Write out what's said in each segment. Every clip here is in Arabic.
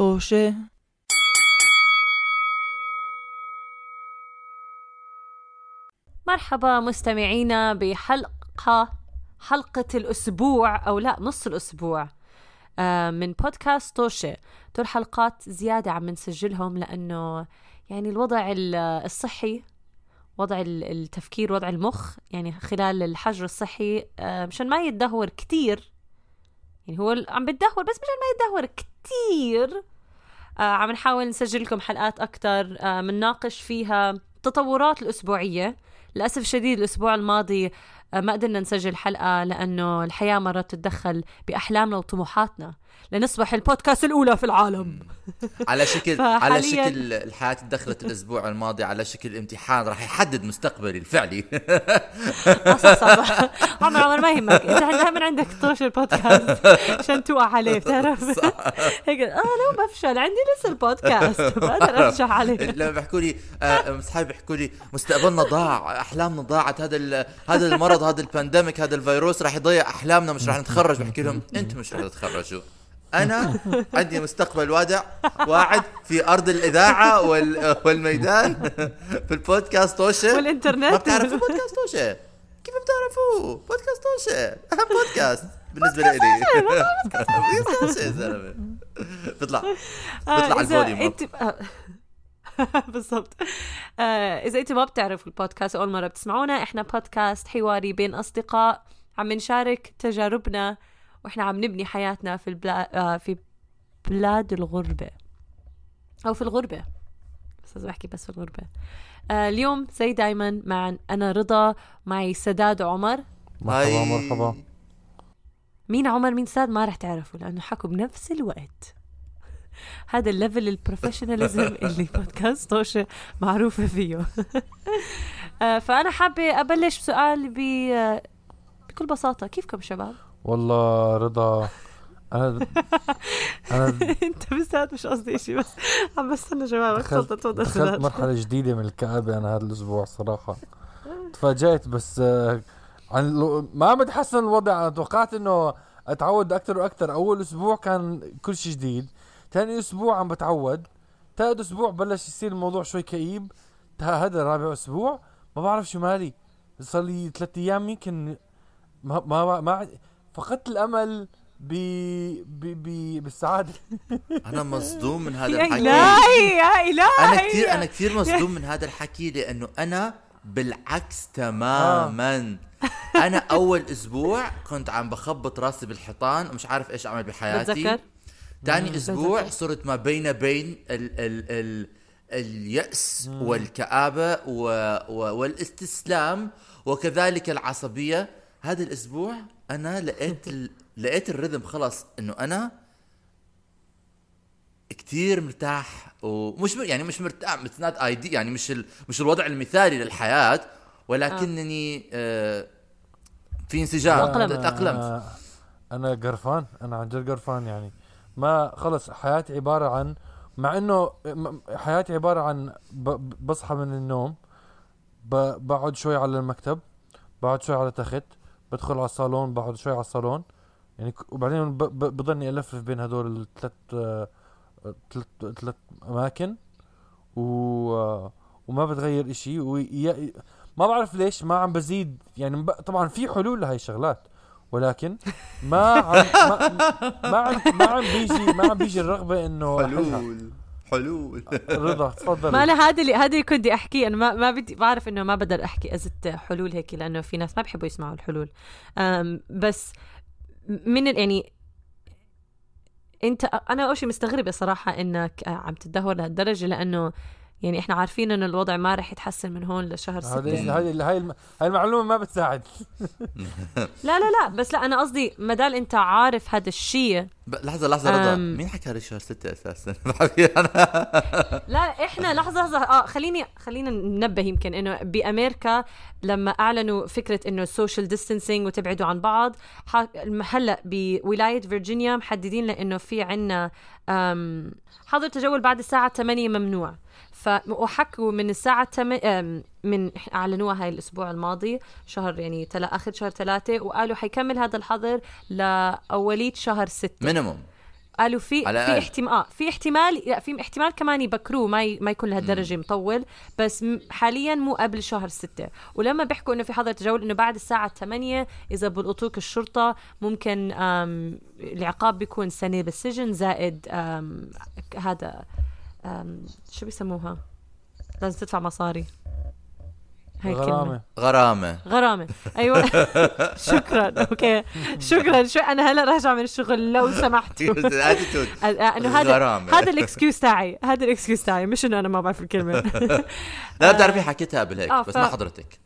طوشة مرحبا مستمعينا بحلقة حلقة الأسبوع أو لا نص الأسبوع آه، من بودكاست توشة. دول حلقات زيادة عم نسجلهم لأنه يعني الوضع ال- الصحي وضع ال- التفكير وضع المخ يعني خلال الحجر الصحي آه، مشان ما يتدهور كتير. يعني هو عم بتدهور بس مشان ما يتدهور كتير آه، عم نحاول نسجل لكم حلقات أكتر آه، منناقش فيها التطورات الأسبوعية. للأسف الشديد الأسبوع الماضي آه، ما قدرنا نسجل حلقة لأنه الحياة مرات تتدخل بأحلامنا وطموحاتنا. لنصبح البودكاست الأولى في العالم. على شكل على شكل الحياة دخلت الأسبوع الماضي على شكل امتحان راح يحدد مستقبلي الفعلي. آه، صح صح عمر عمر ما يهمك. إنت دائما عندك طوش البودكاست عشان توقع عليه بتعرف؟ هيك آه لو بفشل. عندي لسه البودكاست. بقدر ارجع عليه. لما بيحكوا لي آه، اصحابي بيحكوا لي مستقبلنا ضاع أحلامنا ضاعت. هذا هذا المرض هذا ال pandemic هذا الفيروس راح يضيع أحلامنا مش راح نتخرج. بحكي لهم أنتم مش راح تتخرجوا. أنا عندي مستقبل وادع واعد في أرض الإذاعة وال- والميدان في البودكاست توشة. والإنترنت. ما بتعرفوا بودكاست توشة؟ كيف بتعرفوه؟ بودكاست توشة. أهم بودكاست بالنسبة لي. بودكاست توشة. يا زلمة. بيطلع. بيطلع آه، إذا الفوليوم. انت آه، بالضبط. آه، إذا أنتم ما بتعرفوا البودكاست أول مرة بتسمعونا إحنا بودكاست حواري بين أصدقاء عم نشارك تجاربنا وإحنا عم نبني حياتنا في البلا... آه، في بلاد الغربة. أو في الغربة. بس لازم أحكي بس في الغربة. آه، اليوم زي دايما مع أنا رضا معي سداد عمر. مرحبا. مرحبا. مين عمر مين سداد ما رح تعرفوا لأنه حكوا بنفس الوقت. هذا ال level ال professionalism اللي بودكاست توشة معروفة فيه. آه، فأنا حابة أبلش بسؤال ب آه، بكل بساطة. كيفكم شباب؟ والله رضا أنا أنا أنت بالذات مش قصدي إشي بس عم بستنى دخلت, تفضل تفضل دخلت سداد. مرحلة جديدة من الكآبة أنا هذا الأسبوع صراحة. تفاجأت بس آه، عن ما بتحسن الوضع. أنا توقعت إنه أتعود أكثر وأكثر أول أسبوع كان كل شيء جديد. ثاني أسبوع عم بتعود. ثالث أسبوع بلش يصير الموضوع شوي كئيب. هذا رابع أسبوع ما بعرف شو مالي. صار لي ثلاث أيام يمكن ما ما ما فقدت الأمل ب ب ب بالسعادة. أنا مصدوم من هذا يا الحكي. إلهي يا إلهي. أنا كثير أنا كثير مصدوم من هذا الحكي لأنه أنا بالعكس تماما. أنا أول أسبوع كنت عم بخبط راسي بالحيطان ومش عارف إيش أعمل بحياتي. بتذكر؟ ثاني أسبوع. صرت ما بين بين ال ال ال اليأس والكآبة و و والإستسلام وكذلك العصبية. هذا الأسبوع أنا لقيت ال... لقيت الرذم خلص إنه أنا كتير مرتاح ومش م- يعني مش مرتاح مش نوت ايدي يعني مش ال... مش الوضع المثالي للحياة ولكنني آه في انسجام تأقلمت. تأقلمت أنا أنا قرفان أنا عن جد قرفان يعني ما خلص حياتي عبارة عن مع إنه م- حياتي عبارة عن ب- بصحى من النوم ب- بقعد شوي على المكتب بقعد شوي على تخت بدخل على الصالون بقعد شوي على الصالون. يعني وبعدين بضلني الفلف بين هدول الثلاث ثلاث ثلاث أماكن. و وما بتغير إشي. ويا ما بعرف ليش ما عم بزيد. يعني طبعا في حلول لهي الشغلات. ولكن ما عم ما, ما عم ما عم بيجي ما عم بيجي الرغبة إنه. حلول. حلول. رضا تفضل. ما لا هذا اللي هذا اللي كنت بدي أحكيه. أنا ما ما بدي بعرف إنه ما بقدر أحكي ازت حلول هيك لأنه في ناس ما بحبوا يسمعوا الحلول. بس من ال- يعني انت أنا أول شيء مستغربة صراحة إنك عم تدهور لهالدرجة لأنه يعني إحنا عارفين انه الوضع ما رح يتحسن من هون لشهر هذا ستة. إيش- هاي هاي الم- هاي المعلومة ما بتساعد. لا لا لا بس لا أنا قصدي ما دام أنت عارف هذا الشيء لحظة لحظة رضا. مين حكى لي شهر ستة أساسا؟ بحكي أنا لا إحنا لحظة لحظة. آه خليني خلينا ننبه يمكن إنه بأمريكا لما أعلنوا فكرة إنه ال social distancing وتبعدوا عن بعض هلا بولاية فيرجينيا محددين لإنه في عنا أم، حظر تجول بعد الساعة 8 ممنوع. ف وحكوا من الساعة 8 من أعلنوها هاي الأسبوع الماضي شهر يعني تلا آخر شهر ثلاثة وقالوا حيكمل هذا الحظر لاولية شهر ستة. مينيموم قالوا في على في. احتمال آه في احتمال لا في احتمال كمان يبكروه ما ي... ما يكون لهالدرجة مطول بس حاليا مو قبل شهر ستة. ولما بيحكوا إنه في حظر تجول إنه بعد الساعة 8 إذا بلقطوك الشرطة ممكن العقاب بيكون سنة بالسجن زائد هذا شو بيسموها؟ لازم تدفع مصاري. هاي الكلمة غرامة. غرامة. غرامة. أيوة. شكرا. أوكي. شكرا. شو أنا هلأ راجعة من الشغل لو سمحتوا attitude آه، آه، انه هذا غرامة. هذا ال excuse تاعي. هذا ال excuse تاعي. مش إنه أنا ما بعرف الكلمة. لا بتعرفي حكيتها قبل هيك آه، بس ما حضرتك.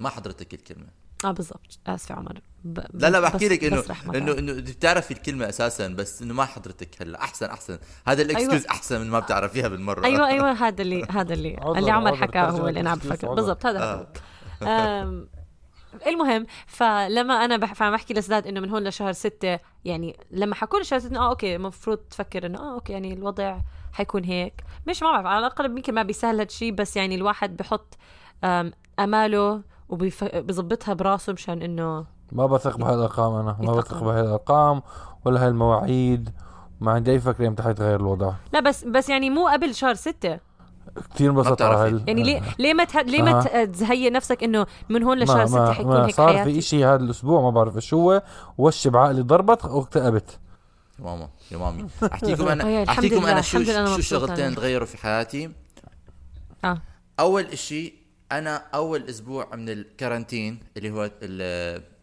ما حضرتك الكلمة. آه بالضبط آسفة عمر ب... لا لا بحكي لك إنه. إنه إنه بتعرفي الكلمة أساسا بس إنه ما حضرتك هلأ أحسن أحسن هذا ال excuse أيوة. أحسن من ما بتعرفيها بالمرة أيوه أيوه هذا اللي هذا اللي اللي عمر حكاه هو اللي أنا عم بفكر. بالضبط هذا آه. هو المهم فلما أنا بح... فعم بحكي لسداد إنه من هون لشهر ستة يعني لما حكوا لي شهر ستة إنه آه أوكي المفروض تفكر إنه آه أوكي يعني الوضع حيكون هيك مش ما بعرف على الأقل يمكن ما بيسهل هذا الشيء بس يعني الواحد بحط أماله وبيظبطها براسه مشان إنه ما بثق بهاي الأرقام أنا. ما. بثق بهاي الأرقام ولا هاي المواعيد. ما عندي اي فكره إمتى حيتغير الوضع. لا بس بس يعني مو قبل شهر ستة. كثير انبسطت. على هال يعني ليه ليه ما ته... ليه ما تهيئ نفسك إنه من هون لشهر ما ستة حيكون ما هيك صار حياتي؟ في إشي هذا الأسبوع ما بعرف إيش هو. وش بعقلي ضربت واكتئبت. يا ماما يا مامي. أحكيكم أنا أحكيكم أنا شو شو شغلتين. تغيروا في حياتي؟ آه. أول إشي أنا أول أسبوع من الكارانتين اللي هو ال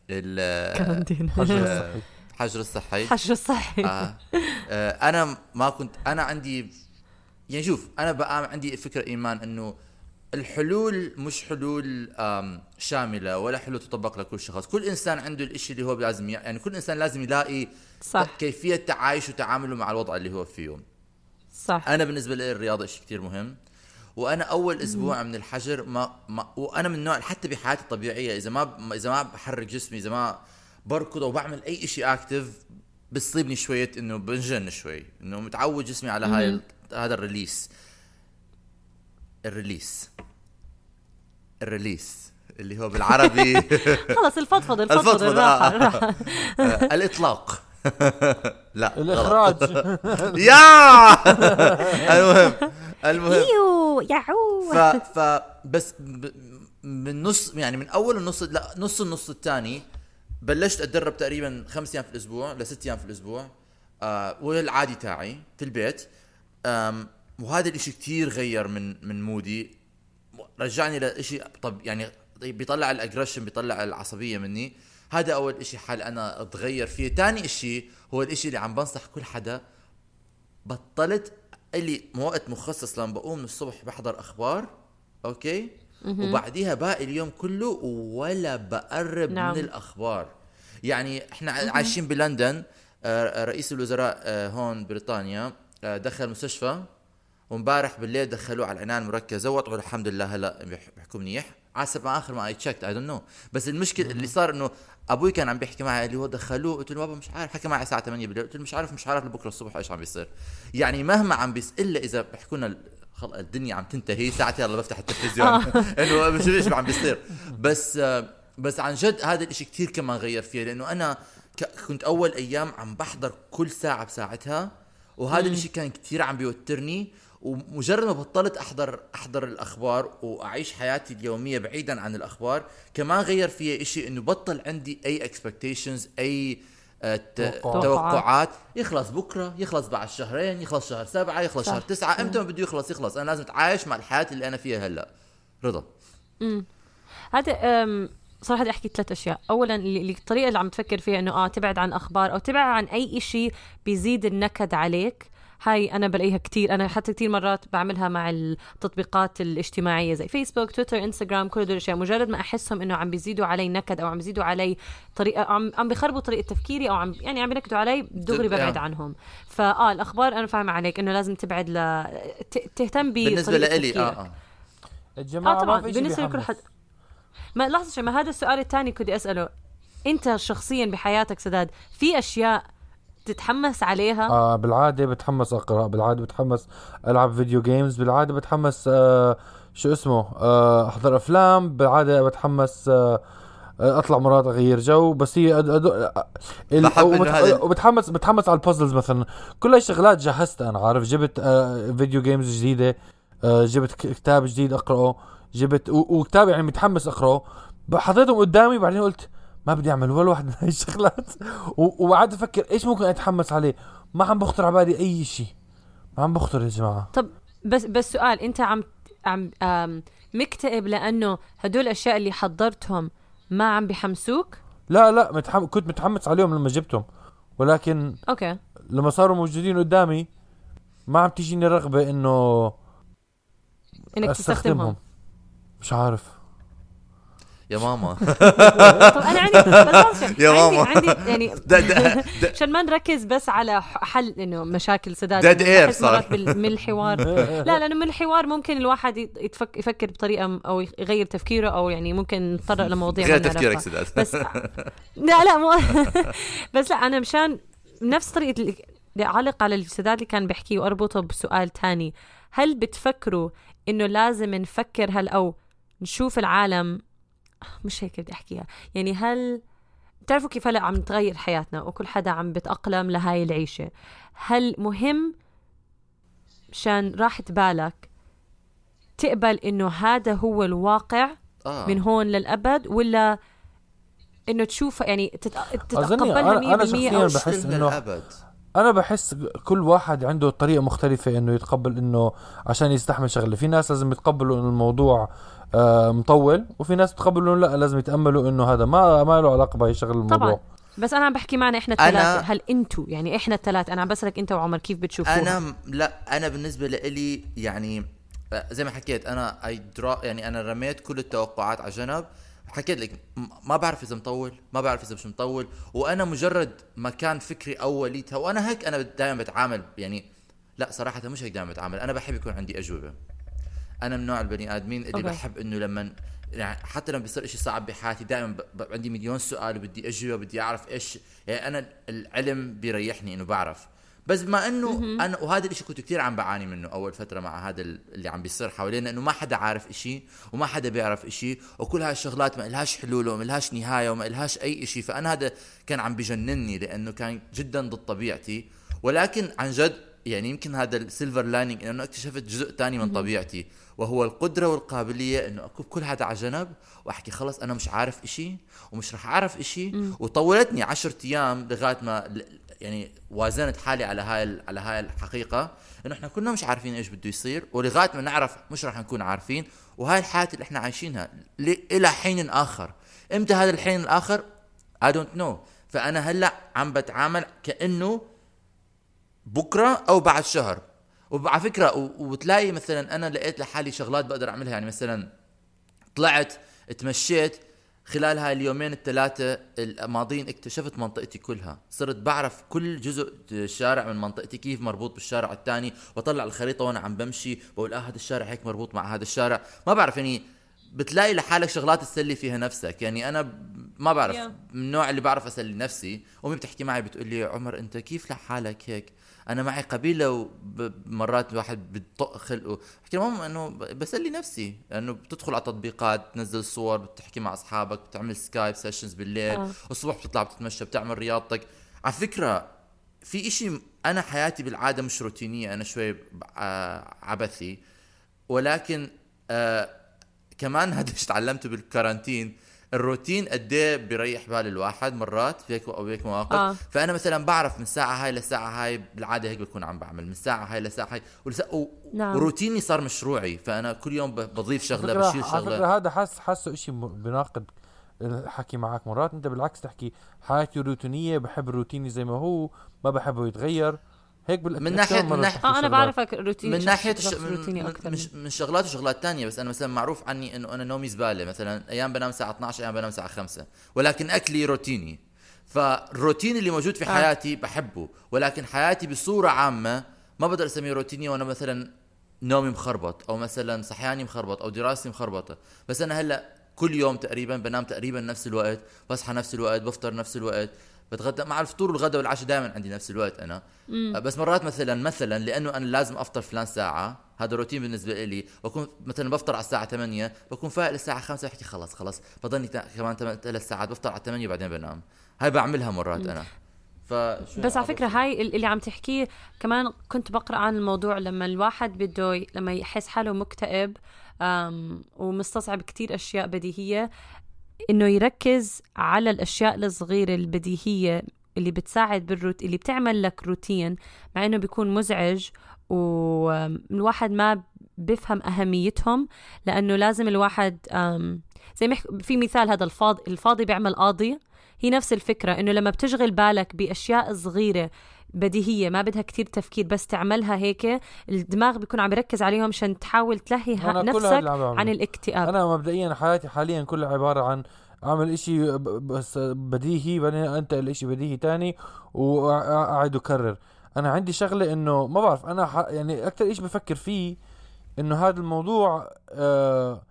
ال الحجر الصحي. حجر الصحي. آه. آه. أنا ما كنت أنا عندي يعني شوف أنا بقى عندي فكرة إيمان إنه الحلول مش حلول شاملة ولا حلول تطبق لكل شخص. كل إنسان عنده الإشي اللي هو لازم يع- يعني كل إنسان لازم يلاقي صح. كيفية تعايشه وتعامله مع الوضع اللي هو فيه. صح. أنا بالنسبة لي الرياضة شيء كتير مهم. وأنا أول أسبوع من الحجر ما, ما وأنا من النوع حتى بحياتي الطبيعية إذا ما إذا ما بحرك جسمي إذا ما بركض أو بعمل أي شيء active بتصيبني شوية إنه بنجن شوي إنه متعود جسمي على هاي هذا ال release. ال release. ال release اللي هو بالعربي. خلص الفضفض الفضفض الفضفض، الراحة. الإطلاق. لا. الإخراج. يا! المهم المهم. أيوه يعو ف ف بس ب- من نص يعني من أول النص لا نص النص الثاني بلشت أتدرب تقريبا خمس أيام في الأسبوع لست أيام في الأسبوع آه والعادي تاعي في البيت. آم وهذا الإشي كتير غير من من مودي. رجعني لشيء طب يعني بيطلع الأجريشن بيطلع العصبية مني. هذا أول إشي حال أنا أتغير فيه. ثاني إشي هو الإشي اللي عم بنصح كل حدا بطلت اللي وقت مخصص لما بقوم من الصبح بحضر أخبار أوكي؟ وبعديها باقي اليوم كله ولا بقرب نعم. من الأخبار. يعني إحنا عايشين بلندن آه، رئيس الوزراء آه، هون بريطانيا آه، دخل مستشفى وامبارح بالليل دخلوه على العنايه المركزه وضعه الحمد لله هلا بيح- بيحكوا منيح. حسب ما اخر ما I checked I don't know بس المشكلة اللي صار إنه أبوي كان عم بيحكي معي اللي هو دخلوه. قلت له بابا مش عارف حكى معي الساعة 8 بالليل. قلت له مش عارف مش عارف لبكرة الصبح إيش عم بيصير. يعني مهما عم بيس إلا إذا بيحكوا لنا الدنيا عم تنتهي. ساعتها يلا بفتح التلفزيون. إنه مش إيش عم بيصير. بس آه، بس عن جد هذا الإشي كتير كمان غير فيه لأنه أنا كنت أول أيام عم بحضر كل ساعة بساعتها. وهذا الإشي كان كتير عم بيوترني. ومجرد ما بطلت أحضر أحضر الأخبار وأعيش حياتي اليومية بعيدا عن الأخبار كمان غير فيها إشي إنه بطل عندي أي expectations أي آه، توقعات. توقعات. يخلص بكرة يخلص بعد شهرين يخلص شهر سبعة يخلص صح. شهر تسعة. أمتى ما بده يخلص يخلص. أنا لازم أتعايش مع الحياة اللي أنا فيها هلأ. رضا. هذا أم، صراحة بدي أحكي ثلاث أشياء، اولا الطريقة اللي عم تفكر فيها إنه آه تبعد عن أخبار أو تبعد عن أي شيء بيزيد النكد عليك. هاي أنا بلاقيها كتير. أنا حتى كتير مرات بعملها مع التطبيقات الاجتماعية زي فيسبوك تويتر انستغرام كل هدول الاشياء مجرد ما أحسهم إنه عم بيزيدوا علي نكد أو عم بيزيدوا علي طريقة عم عم بيخربوا طريقة تفكيري أو عم يعني عم بينكدوا علي دغري ببعد آه. عنهم. فآه الأخبار أنا فاهمة عليك إنه لازم تبعد ل تهتم بطريقه بالنسبة لإلي. آه آه. الجماعة آه طبعا. ما في شيء بالنسبة لكل. حد. ما لحظة شوي ما هذا السؤال الثاني كنت أسأله. أنت شخصيا بحياتك سداد في أشياء تتحمس عليها؟ آه بالعادة بتحمس أقرأ بالعادة بتحمس ألعب فيديو جيمز بالعادة بتحمس آه شو اسمه؟ آه أحضر أفلام بالعادة بتحمس آه أطلع مرات أغير جو بس هي أد... أد... ال... هذا- وبتحمس بتحمس على ال puzzles مثلا. كل هاي الشغلات جهزت أنا عارف؟ جبت آه video games جديدة آه جبت كتاب جديد أقرأه جبت و... وكتاب يعني متحمس أقرأه. حطيتهم قدامي بعدين قلت ما بدي أعمل ولا واحد من هاي الشغلات. وقعدت أفكر إيش ممكن أتحمس عليه. ما عم بخطر على بالي أي شيء ما عم بخطر يا جماعة. طب بس بس سؤال أنت عم عم مكتئب لأنه هدول الأشياء اللي حضرتهم ما عم بحمسوك لا لا متحم... كنت متحمس عليهم لما جبتهم. ولكن أوكي. لما صاروا موجودين قدامي ما عم تجيني رغبة إنه إنك تستخدمهم. مش عارف. يا ماما طب أنا عندي بس. يا ماما. عندي يعني عشان ما نركز بس على حل إنه مشاكل سداد air بحس صار. من الحوار لا لأنه من الحوار ممكن الواحد يتفك يفكر بطريقة أو يغير تفكيره أو يعني ممكن نتطرق لمواضيع غير. تفكيرك سداد بس لا لا مو بس لا أنا مشان نفس طريقة اللي بدي أعلق على السداد اللي كان بيحكيه وأربطه بسؤال تاني هل بتفكروا إنه لازم نفكر هل أو نشوف العالم مش هيك بدي أحكيها. يعني هل بتعرفوا كيف هلا عم تغير حياتنا وكل حدا عم بتأقلم لهاي العيشة؟ هل مهم مشان راحة بالك تقبل إنه هذا هو الواقع آه. من هون للأبد ولا إنه تشوف يعني تتقبلها 100% أنا- أنا أو شخصياً بحس للأبد. أنا بحس كل واحد عنده طريقة مختلفة إنه يتقبل إنه عشان يستحمل شغلة. في ناس لازم يتقبلوا إنه الموضوع آه مطول. وفي ناس بتقبلوا إنه لا لازم يتأملوا إنه هذا ما ما له علاقة بهي الشغلة الموضوع. طبعا. بس أنا عم بحكي معنا إحنا أنا- الثلاثه هل إنتو يعني إحنا الثلاثه أنا عم بسألك انت وعمر كيف بتشوفوها؟ أنا لا أنا بالنسبة لإلي يعني آه، زي ما حكيت أنا اي درا يعني أنا رميت كل التوقعات على جنب. حكيت لك ما بعرف إذا مطول ما بعرف إذا مش مطول. وأنا مجرد ما كان فكري اوليتها وأنا هيك أنا دائما بتعامل يعني لا صراحة مش هيك دائما بتعامل. أنا بحب يكون عندي أجوبة. أنا من نوع البني آدمين اللي أوكي. بحب إنه لما يعني حتى لما بيصير شيء صعب بحياتي دائما. عندي مليون سؤال وبدي اجوبه بدي أعرف إيش يعني أنا العلم بيريحني إنه بعرف بس بما إنه أنا وهذا الشيء كنت كثير عم بعاني منه أول فترة مع هذا ال- اللي عم بيصير حوالينا إنه ما حدا عارف إشي وما حدا بيعرف إشي وكل هاي الشغلات ما إلهاش حلول وما إلهاش نهاية وما إلهاش أي إشي فأنا هذا كان عم بجنني لأنه كان جدا ضد طبيعتي ولكن عن جد يعني يمكن هذا ال silver lining إنه اكتشفت جزء تاني من طبيعتي وهو القدرة والقابلية إنه اكب كل هذا على جنب وأحكي خلص أنا مش عارف إشي ومش رح أعرف إشي وطولتني عشرة أيام لغاية ما يعني وازنت حالي على هاي على هاي الحقيقة إنه إحنا كلنا مش عارفين إيش بده يصير ولغاية ما نعرف مش رح نكون عارفين وهاي الحياة اللي إحنا عايشينها إلى حين آخر. إمتى هذا الحين الآخر؟ I don't know. فأنا هلأ عم بتعامل كأنه بكرة أو بعد شهر. وعلى فكرة و- وبتلاقي مثلا أنا لقيت لحالي شغلات بقدر أعملها. يعني مثلا طلعت تمشيت خلال هاي اليومين الثلاثة الماضيين اكتشفت منطقتي كلها. صرت بعرف كل جزء شارع من منطقتي كيف مربوط بالشارع الثاني وأطلع الخريطة وأنا عم بمشي بقول آه هذا الشارع هيك مربوط مع هذا الشارع. ما بعرف يعني بتلاقي لحالك شغلات تسلي فيها نفسك. يعني أنا ما بعرف Yeah. من النوع اللي بعرف أسلي نفسي. أمي بتحكي معي بتقول لي عمر أنت كيف لحالك هيك؟ أنا معي قبيلة ومرات واحد بتطق خلقه بحكي ماما إنه بسلي نفسي لأنه بتدخل على تطبيقات تنزل صور بتحكي مع أصحابك بتعمل Skype sessions بالليل آه. الصبح بتطلع بتتمشى بتعمل رياضتك على فكرة في إشي أنا حياتي بالعادة مش روتينية أنا شوي آه، عبثي ولكن آه كمان هذا اللي تعلمته بالكارانتين الروتين قد إيه بيريح بال الواحد مرات في هيك أو هيك مواقف آه. فأنا مثلا بعرف من ساعه هاي لساعه هاي بالعادة هيك بكون عم بعمل من ساعه هاي لساعه هاي ولسا و... نعم. وروتيني صار مشروعي فأنا كل يوم بضيف شغلة فكرة بشيل على شغلة فكرة هذا حس حسه شيء بناقض الحكي معك مرات أنت بالعكس تحكي حياتي روتينية بحب روتيني زي ما هو ما بحبه يتغير هيك بال من ناحية- من ناحية- آه أنا بعرفك روتين من شخص- ناحية شخص ش... من, روتيني من, أكثر من, من شغلات وشغلات تانية بس أنا مثلا معروف عني إنه أنا نومي زبالة مثلا أيام بنام الساعة 12 أيام بنام الساعة 5 ولكن أكلي روتيني. فالروتين اللي موجود في آه. حياتي بحبه ولكن حياتي بصورة عامة ما بقدر أسميه روتيني وأنا مثلا نومي مخربط أو مثلا صحياني مخربط أو دراستي مخربطة. بس أنا هلأ كل يوم تقريبا بنام تقريبا نفس الوقت بصحى نفس الوقت بفطر نفس الوقت. بتغدى مع الفطور والغداء والعشاء دائما عندي نفس الوقت أنا. بس مرات مثلا مثلا لأنه أنا لازم أفطر فلان ساعة هذا روتين بالنسبة لي بكون مثلا بفطر على الساعة 8 بكون فايق للساعة 5 بحكي خلص خلص بضلني كمان ثلاث ساعات بفطر على 8 وبعدين بنام. هاي بعملها مرات أنا. فشو بس على بفطر؟ هاي ال- اللي عم تحكيه كمان كنت بقرأ عن الموضوع لما الواحد بده لما يحس حاله مكتئب ومستصعب كتير أشياء بديهية إنه يركز على الأشياء الصغيرة البديهية اللي بتساعد بالروت اللي بتعمل لك روتين مع إنه بيكون مزعج والواحد ما بفهم أهميتهم لأنه لازم الواحد زي ما في مثال هذا الفاضي الفاضي بيعمل قاضي هي نفس الفكرة إنه لما بتشغل بالك بأشياء صغيرة بديهية ما بدها كتير تفكير بس تعملها هيك الدماغ بيكون عم يركز عليهم عشان تحاول تلهي نفسك. عن الاكتئاب. أنا مبدئيا حياتي حاليا كلها عبارة عن أعمل إشي بس بديهي بعدين أنتقل إشي بديهي تاني وأقعد أكرر. أنا عندي شغلة إنه ما بعرف أنا ح... يعني أكثر إشي بفكر فيه إنه هذا الموضوع آه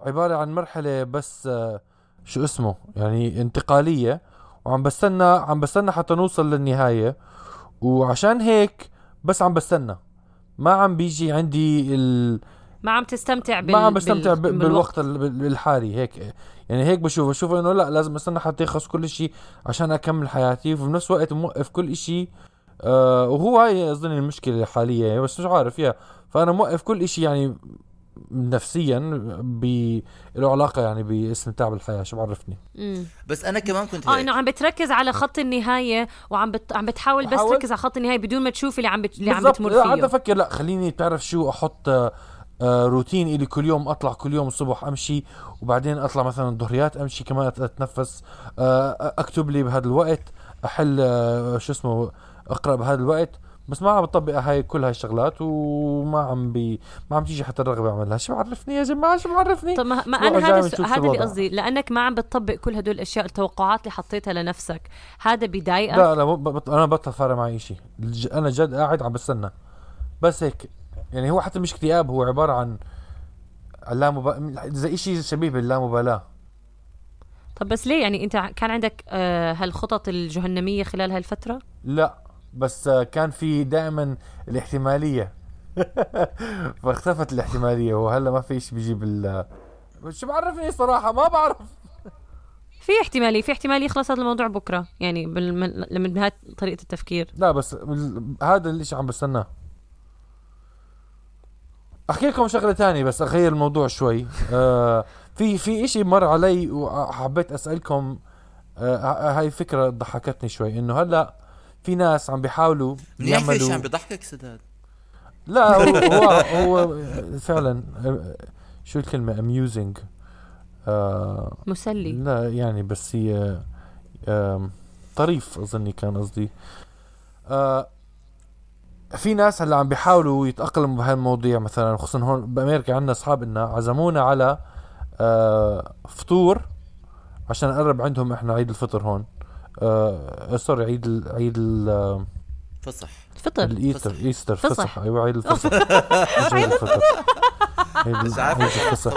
عبارة عن مرحلة بس آه شو اسمه يعني انتقالية وعم بستنى عم بستنى حتى نوصل للنهاية. وعشان هيك بس عم بستنى. ما عم بيجي عندي ال... ما عم تستمتع بال... ما عم بستمتع بال... بال... بالوقت ال- بال- الحالي هيك. يعني هيك بشوف بشوف إنه لا لازم أستنى حتى يخلص كل شيء عشان أكمل حياتي. وفي نفس الوقت موقف كل شيء آه وهو هاي أظن المشكلة الحاليه بس مش عارف يا. فأنا موقف كل شيء يعني نفسيا له علاقة يعني باستمتاع بالحياة شو بعرفني مم. بس أنا كمان كنت آه إنه عم بتركز على خط النهاية وعم بت... عم بتحاول بس تركز على خط النهاية بدون ما تشوف اللي عم بت... اللي عم. بتمر فيه أفكر لا خليني بتعرف شو أحط آه، آه، روتين إلي كل يوم أطلع كل يوم الصبح أمشي وبعدين أطلع مثلا الظهريات أمشي كمان أت- أتنفس آه، أكتب لي بهذا الوقت أحل آه، شو اسمه أقرأ بهذا الوقت بس ما عم بطبق هاي كل هاي الشغلات وما عم بي ما عم تيجي حتى الرغبة أعملها. شو بعرفني يا جماعة؟ شو بعرفني طب ما, ما أنا هذا هذا اللي. قصدي لأنك ما عم بتطبق كل هدول الأشياء التوقعات اللي حطيتها لنفسك هذا بضايقك لا لا ب- بط- أنا بطل فارق معي شيء. أنا جد قاعد عم بستنى. بس هيك يعني هو حتى مش اكتئاب هو عبارة عن اللامبا زي شيء شبيه باللامبالاة. طب بس ليه؟ يعني أنت كان عندك آه هالخطط الجهنمية خلال هالفترة؟ لا. بس كان في دائما الاحتمالية. فاختفت الاحتمالية وهلا ما في شيء بيجيب ال شو بعرفني صراحة؟ ما بعرف. في احتمالية في احتمال يخلص هذا الموضوع بكرة يعني بالم... من بهاي طريقة التفكير. لا بس هذا الاشي عم بستناه. أحكي لكم شغلة تانية بس أغير الموضوع شوي. آه في في إشي مر علي وحبيت أسألكم. آه هاي فكرة ضحكتني شوي إنه هلا في ناس عم بيحاولوا منيح في شيء يعملوا عم بضحكك سداد؟ لا هو هو, هو فعلا آه، شو الكلمة؟ Amusing. آه مسلي. لا يعني بس هي آم، طريف أظني كان قصدي. آه، في ناس هلأ عم بيحاولوا يتأقلموا بهالمواضيع مثلا خصوصا هون بأمريكا عندنا أصحاب إلنا عزمونا على آه، فطور عشان نقرب عندهم إحنا عيد الفطر هون. آه sorry عيد ال عيد ال فطر فصح ال Easter فصح. Easter فصح. فصح. أيوه عيد الفصح. مش عيد الفطر. عيد الفصح.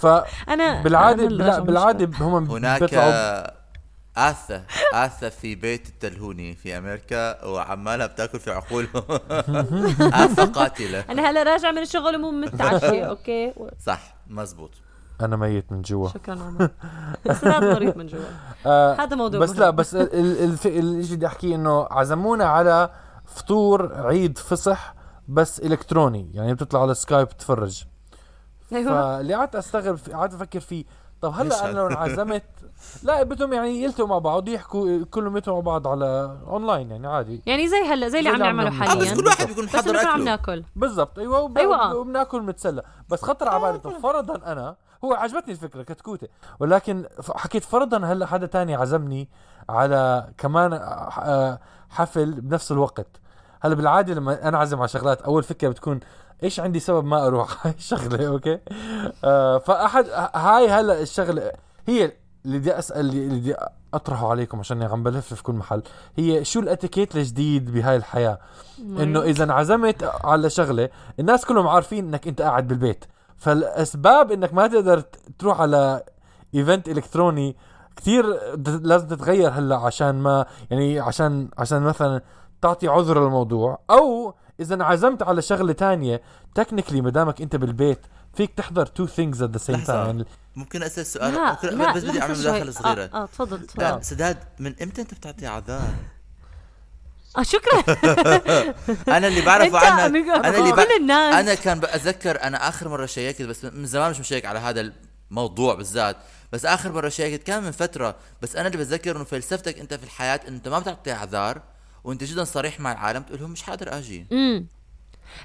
ف أنا بالعاده أنا بالعادة هم هناك آثة. آثة في بيت التلهوني في أمريكا وعمالها بتاكل في عقولهم. آثة قاتلة. أنا هلا راجعة من الشغل ومو متعشيه أوكي؟ صح مزبوط. أنا ميت من جوا. شكرا عمر. بس لا مريض من جوا. آه هذا موضوع بس مهم. لا بس ال- ال- الف- الشيء بدي أحكيه إنه عزمونا على فطور عيد فصح بس إلكتروني. يعني بتطلع على سكايب تتفرج أيوه. فاللي قعدت أستغرب قعدت أفكر فيه طب هلا أنا لو؟ انعزمت. لا بدهم يعني يلتقوا مع بعض يحكوا كلهم يلتقوا مع بعض على اونلاين يعني عادي. يعني زي هلا زي اللي عم نعمله. آه بس حاليا. كل واحد بيكون بس محضر انه عم ناكل. بالضبط. أيوه وب... أيوة. وبناكل متسلى بس خطر على بالي طب فرضا أنا هو عجبتني الفكرة كتكوتة. ولكن حكيت فرضا هلا حدا تاني عزمني على كمان آه، حفل بنفس الوقت. هلا بالعادة لما أنا عزم على شغلات أول فكرة بتكون إيش عندي سبب ما أروح؟ هاي الشغلة أوكي؟ آه فأحد هاي هلا الشغلة هي اللي بدي أسأل اللي بدي أطرحه عليكم عشان عم بلف في كل محل هي شو الاتيكيت الجديد بهاي الحياة؟ إنه إذا انعزمت على شغلة الناس كلهم عارفين إنك أنت قاعد بالبيت. فالأسباب إنك ما تقدر تروح على event إلكتروني كثير لازم تتغير هلا عشان ما يعني عشان عشان مثلا تعطي عذر للموضوع أو إذا انعزمت على شغلة تانية technically ما دامك أنت بالبيت فيك تحضر two things at the same. time ممكن أسأل سؤال؟ لا ممكن لا بس بدي أعمل. مداخله صغيرة. آه, آه تفضل تفضل. آه، سداد من إمتى أنت بتعطي أعذار؟ آه شكرا. أنا اللي بعرفه عنك من- أنا اللي كل الناس. أنا كان بتذكر أنا آخر مرة checkت بس من زمان مش مcheck على هذا الموضوع بالذات. بس آخر مرة checkت كان من فترة بس أنا اللي بتذكر إنه فلسفتك أنت في الحياة أنت ما بتعطي أعذار. وانت جدا صريح مع العالم تقول لهم مش حاضر آجي. امم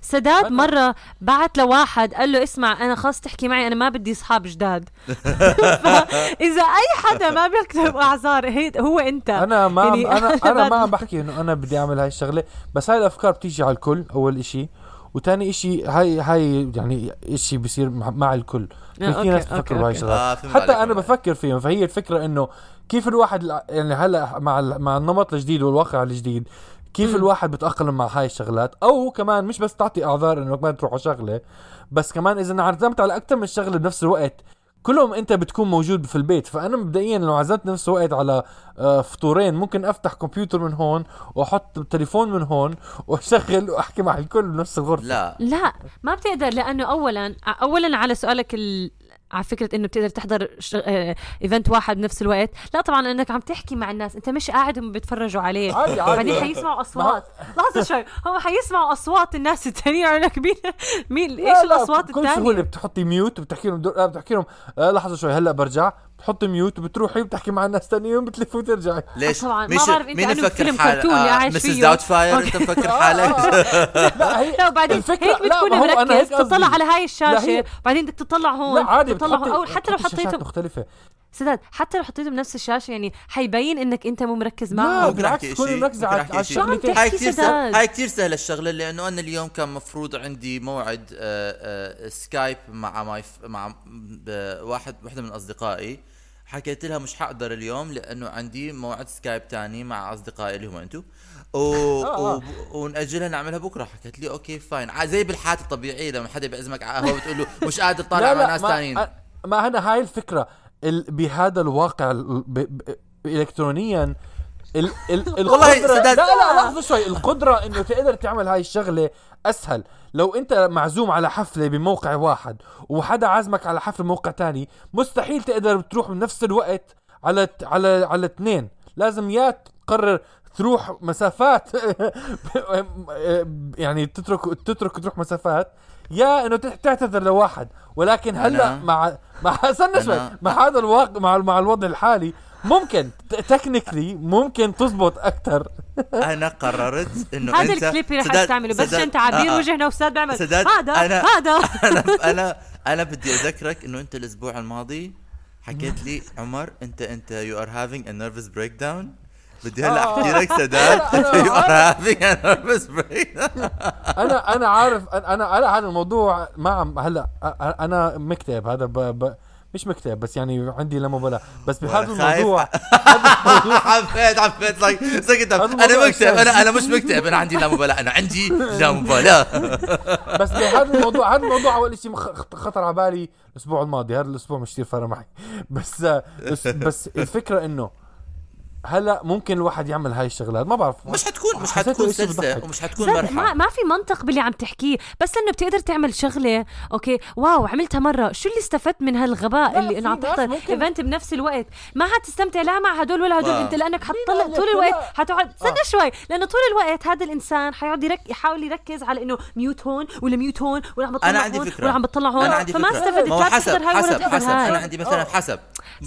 سداد أنا- مرة بعت لواحد قال له اسمع أنا خلاص تحكي معي أنا ما بدي أصحاب جداد. فإذا أي حدا ما بيكتب أعذار هي هو أنت. أنا ما يعني أنا أنا بعد- ما عم بحكي إنه أنا بدي أعمل هاي الشغلة بس هاي الأفكار بتيجي على الكل أول إشي. وتاني إشي هاي هاي يعني إشي بصير مع, مع الكل. آه، في ناس بتفكر بهاي. الشغلات. آه، حتى والله. بفكر فيهم فهي الفكرة إنه كيف الواحد يعني هلا مع مع النمط الجديد والواقع الجديد كيف مم. الواحد بتأقلم مع هاي الشغلات؟ أو كمان مش بس تعطي أعذار إنك ما تروح على شغلة بس كمان إذا انعزمت على أكثر من شغلة بنفس الوقت كلهم أنت بتكون موجود في البيت. فأنا مبدئيا لو عزمت نفس الوقت على آه، فطورين ممكن أفتح كمبيوتر من هون وأحط تليفون من هون وأشغل وأحكي مع الكل بنفس الغرفة. لا. لا ما بتقدر لأنه اولا اولا على سؤالك ال... على فكرة إنه بتقدر تحضر ش... آه... event واحد بنفس الوقت. لا طبعا إنك عم تحكي مع الناس أنت مش قاعد هم بيتفرجوا عليه عادي عادي. بعدين حيسمعوا أصوات. لحظة شوي. هم حيسمعوا أصوات الناس يقولوا لك مين مين إيش لا لا، الاصوات بكل سهوله الثانية بتحطي mute وبتحكي لهم دور... لا بتحكي لهم آه لحظة شوي. هلأ برجع. بتحطي mute وبتروحي بتحكي مع الناس ثانيين بتلفي وترجعي ليش طبعاً، ما بعرف أنت مين مفكر فيلم حال كرتون اللي عايش Mrs. Doubtfire أنت. مفكر حالك لا هي لا وبعدين هيك بتكون مركز. تطلع على هاي الشاشة بعدين بدك تطلع هون لا عادي تطلع بتحطي هون حتى لو حطيته مختلفة سداد حتى لو حطيته بنفس الشاشة يعني حيبين إنك أنت مو مركز لا معهم. ممكن بالعكس تكوني إشي؟ مركزه على عم الشغلتين هاي كثير سداد؟ سهل هاي كثير سهلة الشغلة لأنه أنا اليوم كان مفروض عندي موعد آه، آه، سكايب مع ماي مع واحد وحدة من أصدقائي. حكيت لها مش حقدر اليوم لأنه عندي موعد سكايب تاني مع أصدقائي اللي هم أنتم و... آه. و... ونأجلها نعملها بكرة. حكت لي okay fine زي بالحياة الطبيعية لما حدا بيعزمك على قهوه بتقول له مش قادر طالع مع ناس أ- ما أنا هاي الفكرة. ال... بهذا الواقع ال... ب... ب... الكترونيا ال... ال... والله القدرة لا لا لحظة شوي. القدرة إنه تقدر تعمل هاي الشغلة أسهل. لو أنت معزوم على حفلة بموقع واحد وحدا عازمك على حفلة بموقع تاني مستحيل تقدر تروح بنفس الوقت على على على اثنين. لازم يا تقرر تروح مسافات. يعني تترك تترك تروح مسافات. يا إنه تح- تعتذر لواحد ولكن هلأ مع مع استنى شوي مع هذا الواقع مع مع الوضع الحالي ممكن تكنيكلي ممكن تزبط أكثر أنا قررت إنه هذا الكليب اللي رح سداد- تعمله بس عشان تعابير آه، آه. وجهنا بيعمل سداد، هذا أنا- هذا. أنا أنا أنا بدي أذكرك إنه أنت الأسبوع الماضي حكيت لي عمر انت أنت you are having a nervous breakdown بدي هلا آه. أحكي لك سداد. break أنا أنا عارف أنا أنا على هذا الموضوع ما عم هلا أنا مكتئب. هذا ب ب مش مكتئب بس يعني عندي لا مبالاه بس بهذا. الموضوع حبيت حبيت لايك سكت. أنا مكتئب. أنا أنا مش مكتئب. أنا عندي لا مبالاه أنا عندي لا. مبالاه بس بهذا الموضوع هذا الموضوع أول شيء خطر على بالي الأسبوع الماضي. هذا الأسبوع مش كثير فرق معي. بس بس, بس الفكرة إنه هلا ممكن الواحد يعمل هاي الشغلات ما بعرف. مش حتكون مش حتكون بضحك. ومش حتكون مرحلة. ما ما في منطق باللي عم تحكيه بس إنه بتقدر تعمل شغلة. أوكي واو عملتها مرة. شو اللي استفدت من هالغباء لا، اللي إنه عم تحضر ممكن- إيفنت بنفس الوقت؟ ما حتستمتع. لا مع هدول ولا هدول. أنت لأنك حتطلع طول الوقت. حتقعد استنى آه. شوي. لأنه طول الوقت هذا الإنسان حيقعد يرك يحاول يركز على إنه ميوت هون ولا ميوت هون ولا عم بطلع أنا عندي هون فكرة. ولا عم بطلع هون. عندي فما استفدت. لا حسب حسب حسب. أنا عندي مثلا آه. حسب.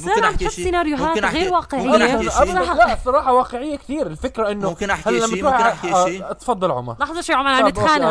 عم تحط شيء؟ سيناريوهات ممكن غير واقعية. احكي. شيء لا الصراحة واقعية كثير الفكرة إنه ممكن لما شيء، ممكن على- أحكي آه، شيء. تفضل عمر لحظه شوي عم عم طب، أوكي، نتخانق.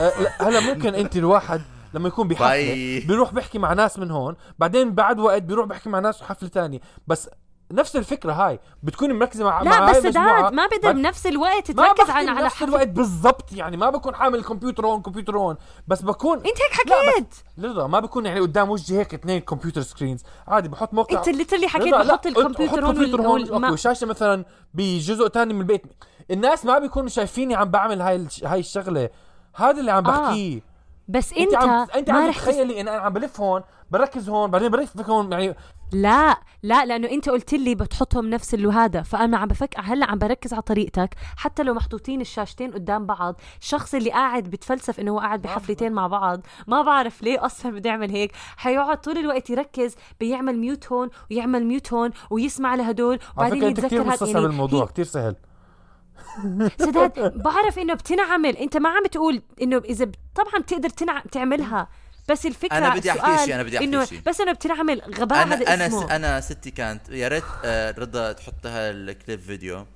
آه، لا، هلا ممكن أنت الواحد لما يكون بحفله. بيروح بيحكي مع ناس من هون بعدين بعد وقت بيروح بيحكي مع ناس بحفله تانية بس نفس الفكرة هاي. بتكوني مركزة مع مع لا هاي بس. سداد ما بقدر بعد- بنفس الوقت تركز بحكي على حفل. الوقت بالضبط يعني. ما بكون حامل الكمبيوتر هون كمبيوتر هون. بس بكون انت هيك لا، حكيت. رضا ما بكون يعني قدام وجهي هيك اثنين computer screens عادي بحط موقع انت اللي حكيت لا، بحط الكمبيوتر هون كمبيوتر وال- هون. ما- والشاشه مثلا بجزء تاني من البيت. الناس ما بيكونوا شايفيني عم بعمل هاي هاي الشغلة. هذا اللي عم آه. بحكيه. بس أنت أنت, عم أنت ما عم تتخيلي إن أنا عم بلف هون بركز هون بعدين بركز هون يعني لا لا لأنه أنت قلت لي بتحطهم نفس الهذا فأنا عم بفكر هلأ عم بركز على طريقتك حتى لو محطوطين الشاشتين قدام بعض الشخص اللي قاعد بتفلسف إنه هو قاعد بحفلتين مع بعض ما بعرف ليه أصلا بده يعمل هيك حيقعد طول الوقت يركز بيعمل mute هون ويعمل mute هون ويسمع لهدول وبعدين كثير يتذكر هذا مستصعب الموضوع كثير سهل. سداد بعرف إنه بتنعمل. أنت ما عم تقول إنه إذا. طبعا بتقدر تنع... تعملها. بس الفكرة أنا بدي السؤال شيء، أنا بدي إنه شيء. بس إنه بتنعمل غباء هذا أنا أنا اسمه س- أنا ستي كانت يا ريت آه، رضا تحطها الكليب فيديو.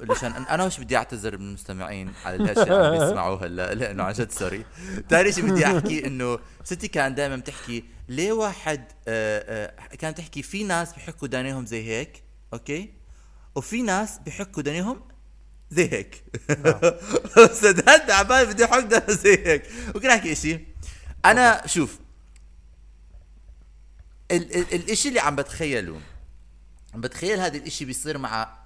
لشان أنا- أنا وش بدي أعتذر من المستمعين على الأشياء اللي عم بيسمعوا هلا لأنه عن جد sorry ثاني شيء بدي أحكي إنه ستي كانت دائما بتحكي ليه واحد آه، آه، كانت تحكي في ناس بحكوا دانيهم زي هيك okay؟ وفي ناس بحكوا دانيهم زي هيك. سداد عبال بدي احك دانه زي هيك. ممكن أحكي شيء أنا شوف ال- ال- الإشي اللي عم بتخيله عم بتخيل هذا الإشي بيصير مع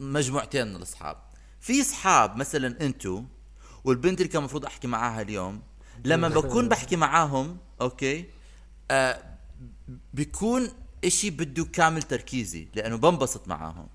مجموعتين من الأصحاب. في أصحاب مثلا أنتو والبنت اللي كان المفروض أحكي معاها اليوم لما بكون بحكي معاهم okay آه بيكون إشي بده كامل تركيزي لأنه بنبسط معاهم.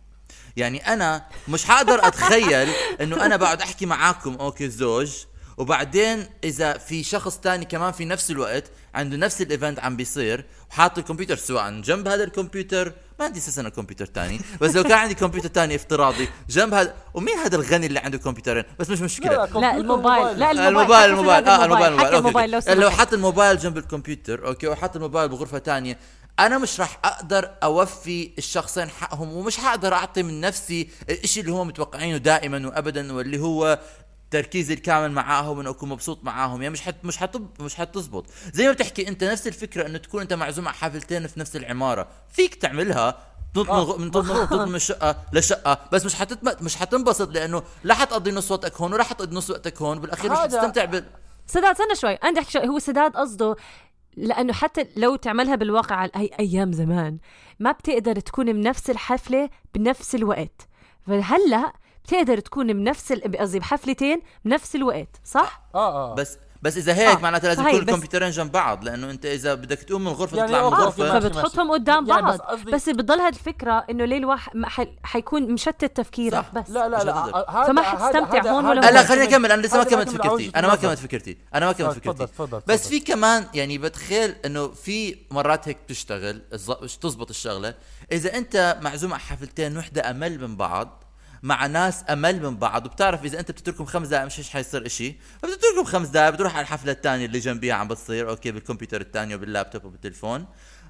يعني أنا مش حقدر أتخيل إنه أنا بقعد أحكي معاكم okay Zoom وبعدين إذا في شخص تاني كمان في نفس الوقت عنده نفس ال event عم بيصير وحاط الكمبيوتر سواء جنب هذا الكمبيوتر ما عندي أساسا كمبيوتر تاني بس لو كان عندي كمبيوتر تاني افتراضي جنب هذا ومين هذا الغني اللي عنده كمبيوترين؟ بس مش مشكلة. لا الموبايل لا الموبايل الموبايل في آه الموبايل. الموبايل حكي okay، الموبايل. لو okay. لو سمحت حط الموبايل. جنب الكمبيوتر okay وحط الموبايل بغرفة تانية. أنا مش راح أقدر أوفي الشخصين حقهم ومش حقدر أعطي من نفسي الشيء اللي هم متوقعينه دائما وابدا واللي هو تركيزي الكامل معاهم انه أكون مبسوط معاهم. يعني مش حت مش حتب مش حتزبط. زي ما بتحكي أنت نفس الفكرة إنه تكون أنت معزوم على حفلتين في نفس العمارة. فيك تعملها تنط من غ- من تنط من- شقه لشقه بس مش حتتم... مش حتنبسط لأنه لا حتقضي نص وقتك هون ولا حتقضي نص وقتك هون. بالأخير مش حتستمتع بال سداد استنى شوي. عندي أحكي شوي. هو سداد قصده لأنه حتى لو تعملها بالواقع على أي أيام زمان ما بتقدر تكون بنفس الحفلة بنفس الوقت فهلأ بتقدر تكون بنفس ال- قصدي بحفلتين بنفس الوقت صح؟ آه آه بس بس إذا هيك آه، معناتها لازم يكون الكمبيوترين جنب بعض لأنه أنت إذا بدك تقوم من الغرفه يعني تطلع من الغرفه ماشي، فبتحطهم قدام يعني بعض بس قصدي- بس بتضل هذه الفكرة إنه ليه الواحد. حيكون مشتت تفكيرك صح. بس لا لا لا. هذا فما حتستمتع هون ولا لا. خليني أكمل أنا لسه ما كملت فكرتي أنا ما. كملت فكرتي أنا ما كملت آه، فكرتي تفضل، تفضل، بس. في كمان يعني بتخيل إنه في مرات هيك بتشتغل تزبط الشغلة إذا أنت معزوم على حفلتين وحدة أمل من بعض مع ناس أمل من بعض. وبتعرف إذا أنت بتتركهم خمس دقائق مش حيصير إشي. فبتتركهم خمس دقائق بتروح على الحفلة الثانية اللي جنبيها. عم بتصير okay بالكمبيوتر الثاني وباللابتوب وبالتليفون.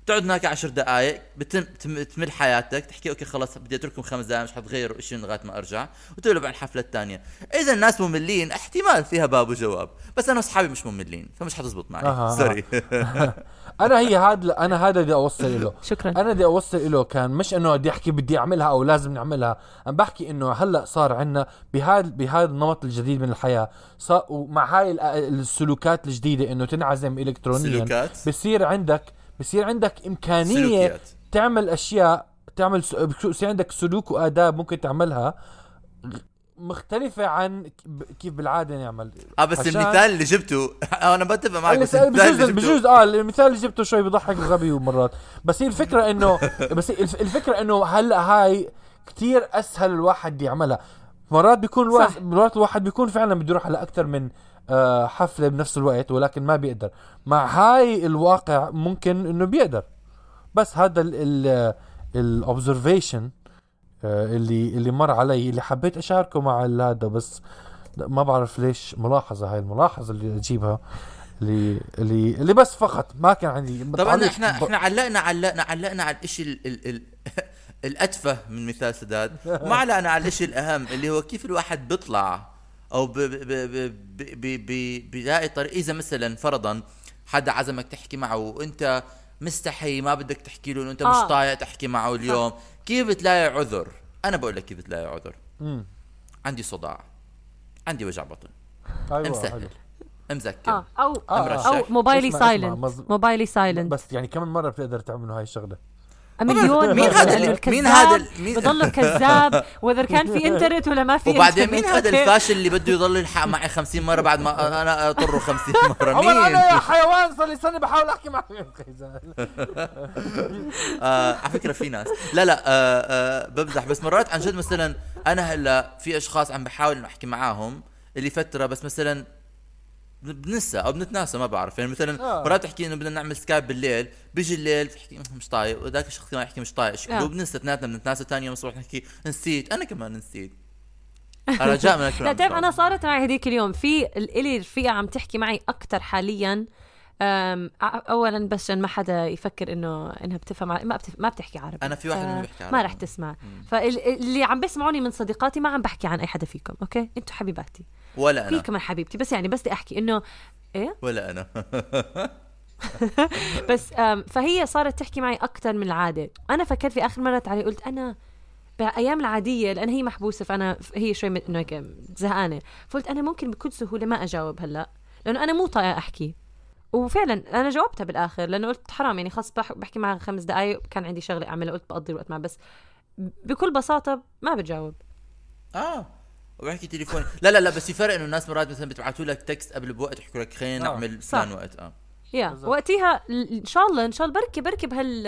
بتقعد هناك عشر دقائق بتم تم- تمل حياتك تحكي okay خلص بدي أترككم خمس دقائق مش حتغيروا شيء لغاية ما أرجع وتقلب على الحفلة الثانية. إذا الناس مملين احتمال فيها باب وجواب بس أنا اصحابي مش مملين فمش حتزبط معي. sorry أنا هي هذا أنا هذا بدي أوصل له شكرا. أنا بدي أوصل له كان مش إنه بدي أحكي بدي أعملها أو لازم نعملها أنا بحكي إنه هلأ صار عندنا بهذا بهذا النمط الجديد من الحياة. صار ومع هاي ال- السلوكات الجديدة إنه تنعزم الكترونيا سلوكات. بصير عندك بصير عندك إمكانية سلوكيات. تعمل أشياء تعمل س- بصير عندك سلوك وآداب ممكن تعملها. مختلفة عن كيف بالعادة نعمل. آه بس عشان- المثال اللي جبته أنا بتفق معك بس المثال بجوز اللي بجوز آه المثال اللي جبته شوي بضحك وغبي ومرات بس هي الفكرة انه بس هي الف- الفكرة إنه هلأ هاي كتير أسهل الواحد يعملها. مرات بيكون الواحد صح. مرات الواحد بيكون فعلا بده يروح على أكثر من حفلة بنفس الوقت ولكن ما بيقدر. مع هاي الواقع ممكن إنه بيقدر. بس هذا الاوبزرفيشن اللي اللي مر علي اللي حبيت أشاركه مع هذا. بس ما بعرف ليش ملاحظة هاي الملاحظة اللي أجيبها اللي اللي اللي بس فقط. ما كان عندي طبعا إحنا إحنا علقنا علقنا علقنا على الشيء ال ال ال الأتفه من مثال سداد. ما علقنا على الشيء الأهم اللي هو كيف الواحد بيطلع أو ب- ب- ب- ب- ب- ب- بيلاقي طريق إذا مثلا فرضا حدا عزمك تحكي معه وأنت مستحي ما بدك تحكي له أنت مش آه. طايق تحكي معه اليوم كيف بتلاقي عذر؟ أنا بقول لك كيف بتلاقي عذر. مم. عندي صداع عندي وجع بطن. أيوه مسهل آه أو آه، أو. موبايلي silent. موبايلي silent. بس يعني كم مرة بتقدر تعملوا هاي الشغلة؟ مليون مين هذا مين هذا مين- بضله كذاب وإذا كان في إنترنت ولا ما في وبعدين مين هذا؟ الفاشل اللي بده يضل يلحق معي 50 مرة بعد ما أنا اطره 50 مرة؟ عمر أنا يا مين حيوان صار لي سنة بحاول أحكي معك. آه على فكرة في ناس. لا لا آه آه بمزح. بس مرات عن جد مثلا أنا هلأ في أشخاص عم بحاول إنه أحكي معاهم اللي فترة بس مثلا بنسى أو بنتناسى ما بعرف. يعني مثلا آه. مرات تحكي إنه بدنا نعمل سكايب بالليل بيجي الليل بتحكي "مم، مش طايق وذاك الشخص ما يحكي مش طايق. شكله آه. بننسى اثنيناتنا بنتناسى ثاني يوم الصبح نحكي نسيت. أنا كمان نسيت. رجاء من لا تعرف أنا صارت معي هذيك اليوم. في ال- إلي رفيقه عم تحكي معي أكثر حاليا أ- اولا بس عشان ما حدا يفكر إنه إنها بتفهم ما بتف... ما بتحكي عربي. أنا في واحد ف- منهم بيحكي ما عربي. رح تسمع. فاللي عم بسمعوني من صديقاتي ما عم بحكي عن أي حدا فيكم أوكي؟ أنتوا حبيباتي. ولا في أنا كمان حبيبتي بس يعني بس بدي أحكي إنه إيه؟ ولا أنا. بس فهي صارت تحكي معي أكثر من العادة. أنا فكرت في آخر مرة علي قلت أنا بأيام العادية لأن هي محبوسة فأنا هي شوي من- إنه زهقانة. فقلت أنا ممكن بكل سهولة ما أجاوب هلأ لأنه أنا مو طايقة أحكي. وفعلا أنا جاوبتها بالآخر لأنه قلت حرام يعني خلص بح- بحكي معها خمس دقائق كان عندي شغلة أعملها قلت بقضي الوقت معها بس بكل بساطة ما بتجاوب. آه وبحكي تليفون لا لا لا بس في فرق إنه الناس مرات مثلا بتبعتوا لك تكست قبل بوقت يحكوا لك خلينا آه، نعمل. فلان وقت آه. يا بالضبط. وقتها إن شاء الله إن شاء الله بركي بركي بهال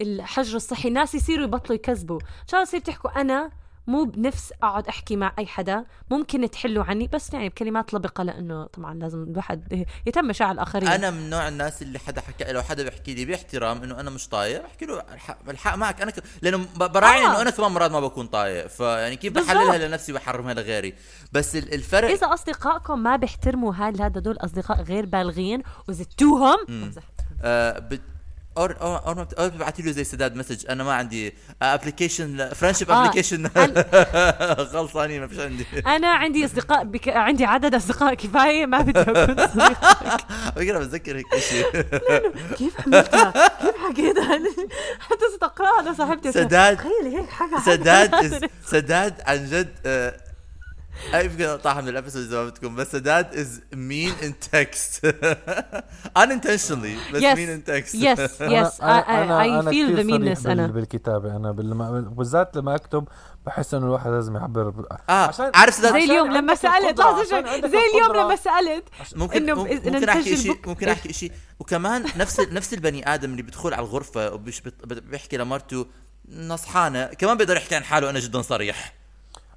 الحجر الصحي الناس يصيروا يبطلوا يكذبوا. إن شاء الله يصير تحكوا أنا مو بنفس أقعد أحكي مع أي حدا ممكن تحلوا عني بس يعني بكلمات لبقة لأنه طبعا لازم الواحد يتم مشاعر الآخرين أنا من نوع الناس اللي حدا حكى لو حدا بيحكي لي باحترام إنه أنا مش طايق بحكي له الحق, الحق معك أنا ك... لأنه براعي آه. إنه أنا كمان مرات ما بكون طايق فيعني كيف. بحللها لنفسي وبحرمها لغيري بس ال- الفرق إذا أصدقائكم ما بيحترموا هال هذا دول أصدقاء غير بالغين وزدتوهم بمزح. آه بت... اور اور اور, أور له زي سداد مسج. أنا ما عندي ابلكيشن فريندشيب آه، ابلكيشن خلصانين ما فيش عندي. أنا عندي أصدقاء بك... عندي عدد أصدقاء كفاية ما بدي اكون صديق فكرة بتذكر هيك شيء كيف عملتها؟ كيف حكيتها؟ حتى استقراها أنا صاحبتي. سداد تخيلي هيك حاجة سداد سداد عن جد آه، هاي يمكن اقطعها من ال episode إذا ما بدكم بس سداد is mean in text unintentionally بس. mean in text yes yes I feel that means أنا بالكتابة. أنا بالذات لما أكتب بحس إنه الواحد لازم يعبر ب- آه عشان- عارف سداد زي اليوم لما سألت لحظة شوي. زي اليوم. لما سألت ممكن إنه ممكن, أحكي شيء ممكن أحكي شيء. وكمان نفس نفس البني آدم اللي بيدخل على الغرفة وبيش بت- بت- بيحكي لمرته نصحانة كمان بيقدر يحكي عن حاله أنا جدا صريح.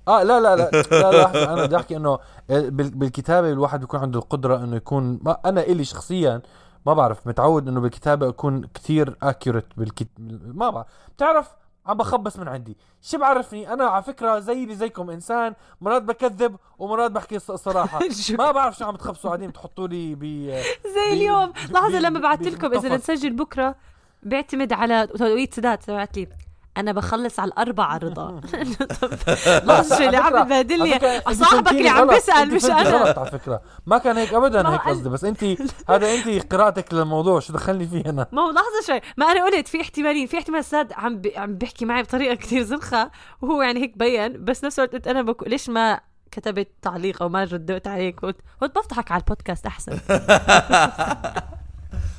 آه لا لا لا لا, لا أنا بدي أحكي إنه بال- بالكتابة الواحد بيكون عنده القدرة إنه يكون ما أنا إلي شخصيا ما بعرف متعود إنه بالكتابة أكون كثير اكيوريت بالكت... ما بعرف. بتعرف؟ عم بخبص من عندي. شو بعرفني؟ أنا على فكرة زيي زيكم إنسان مرات بكذب ومرات بحكي الص- الصراحة. ما بعرف شو عم تخبصوا قاعدين بتحطوا لي ب زي اليوم. لحظة لما بعثت لكم إذا. نسجل بكرة بيعتمد على توقيت سداد بعت لي. أنا بخلص على الاربعه رضا. لحظه اللي عم ببهدلني صاحبك اللي عم بيسأل مش أنا. غلط على فكرة. ما كان هيك ابدا هيك قصدي بس انت هذا أنت قراءتك للموضوع شو دخلني فيه أنا؟ ما هو لحظة شوي ما أنا قلت في احتمالين في احتمال ساد عم عم بيحكي معي بطريقة كتير زنخة وهو يعني هيك بين بس نفس الوقت قلت أنا بكو ليش ما كتبت تعليق أو ما رديت عليك؟ قلت قلت بضحك على البودكاست أحسن.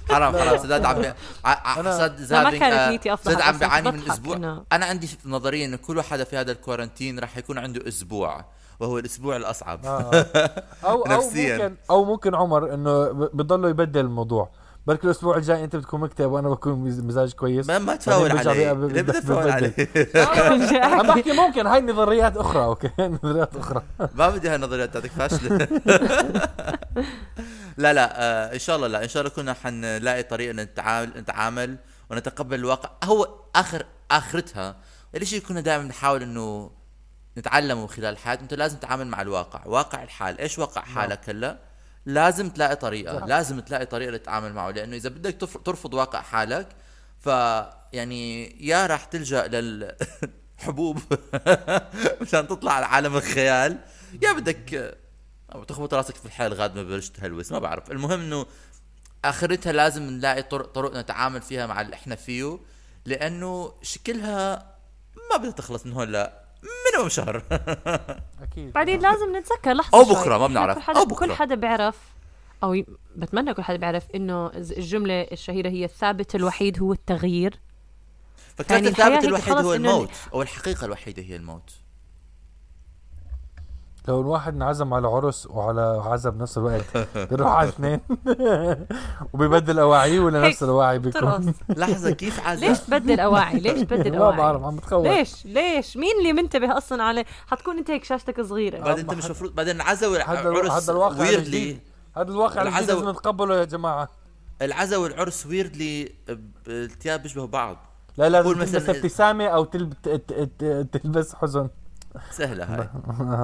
حرام حرام. سداد عم سداد ما كانت آه، نيتي أفضح سداد عم بيعاني من أسبوع أنا عندي نظريه انه كل واحد في هذا ال quarantine راح يكون عنده أسبوع وهو الأسبوع الأصعب. آه. أو أو نفسياً. ممكن أو ممكن عمر إنه بضله يبدل الموضوع. بركي الأسبوع الجاي أنت بتكون مكتئب وأنا بكون مز- مزاج كويس. ما ما تفاول علي ليه بدي تفاول علي عم بحكي ممكن هاي نظريات أخرى okay؟ نظريات أخرى. ما بدي هالنظريات تاعتك فاشلة. لا لا آه إن شاء الله لا. إن شاء الله كنا حنلاقي طريقة نتعامل نتعامل ونتقبل الواقع. هو اخر آخرتها الشيء كنا دائما نحاول إنه نتعلمه خلال الحياة أنت لازم تتعامل مع الواقع واقع الحال. إيش واقع حالك هلأ؟ لازم تلاقي طريقة. لازم تلاقي طريقة تتعامل معه. لأنه إذا بدك ترفض واقع حالك ف يعني يا راح تلجأ للحبوب مشان تطلع على عالم الخيال يا بدك أو تخبط راسك في الحياة لغايه ما ببلش تهلوس ما بعرف المهم إنه آخرتها لازم نلاقي طرق طرق نتعامل فيها مع اللي إحنا فيه لأنه شكلها ما بدها تخلص من هون لا مينيموم شهر أكيد بعدين لازم نتذكر لحظة أو شوي. بكرة، ما بنعرف. كل حدا أو بكرة. كل حدا بيعرف أو ي... بتمنى كل حدا بيعرف إنه الجملة الشهيرة هي الثابت الوحيد هو التغيير فكانت يعني الثابت الوحيد هو الموت أو الحقيقة الوحيدة هي الموت لو الواحد انعزم على عرس وعلى عزا بنفس الوقت بيروح على اثنين وبيبدل اواعيه ولا نفس الاواعي بيكون؟ لحظة كيف عزا ليش تبدل اواعي؟ ليش تبدل ما بعرف اواعي عم بتخوف. ليش؟ ليش؟ مين اللي منتبه أصلا عليه حتكون انت هيك شاشتك صغيرة. بعدين انت مش المفروض بعدين هذا الواقع ويردلي هذا الواقع العزا لازم نتقبله يا جماعة. العزا والعرس ويردلي الثياب بيشبهوا بعض. لا قول تلبس ابتسامة أو تلب... ت- ت- ت- تلبس حزن. سهلة هاي.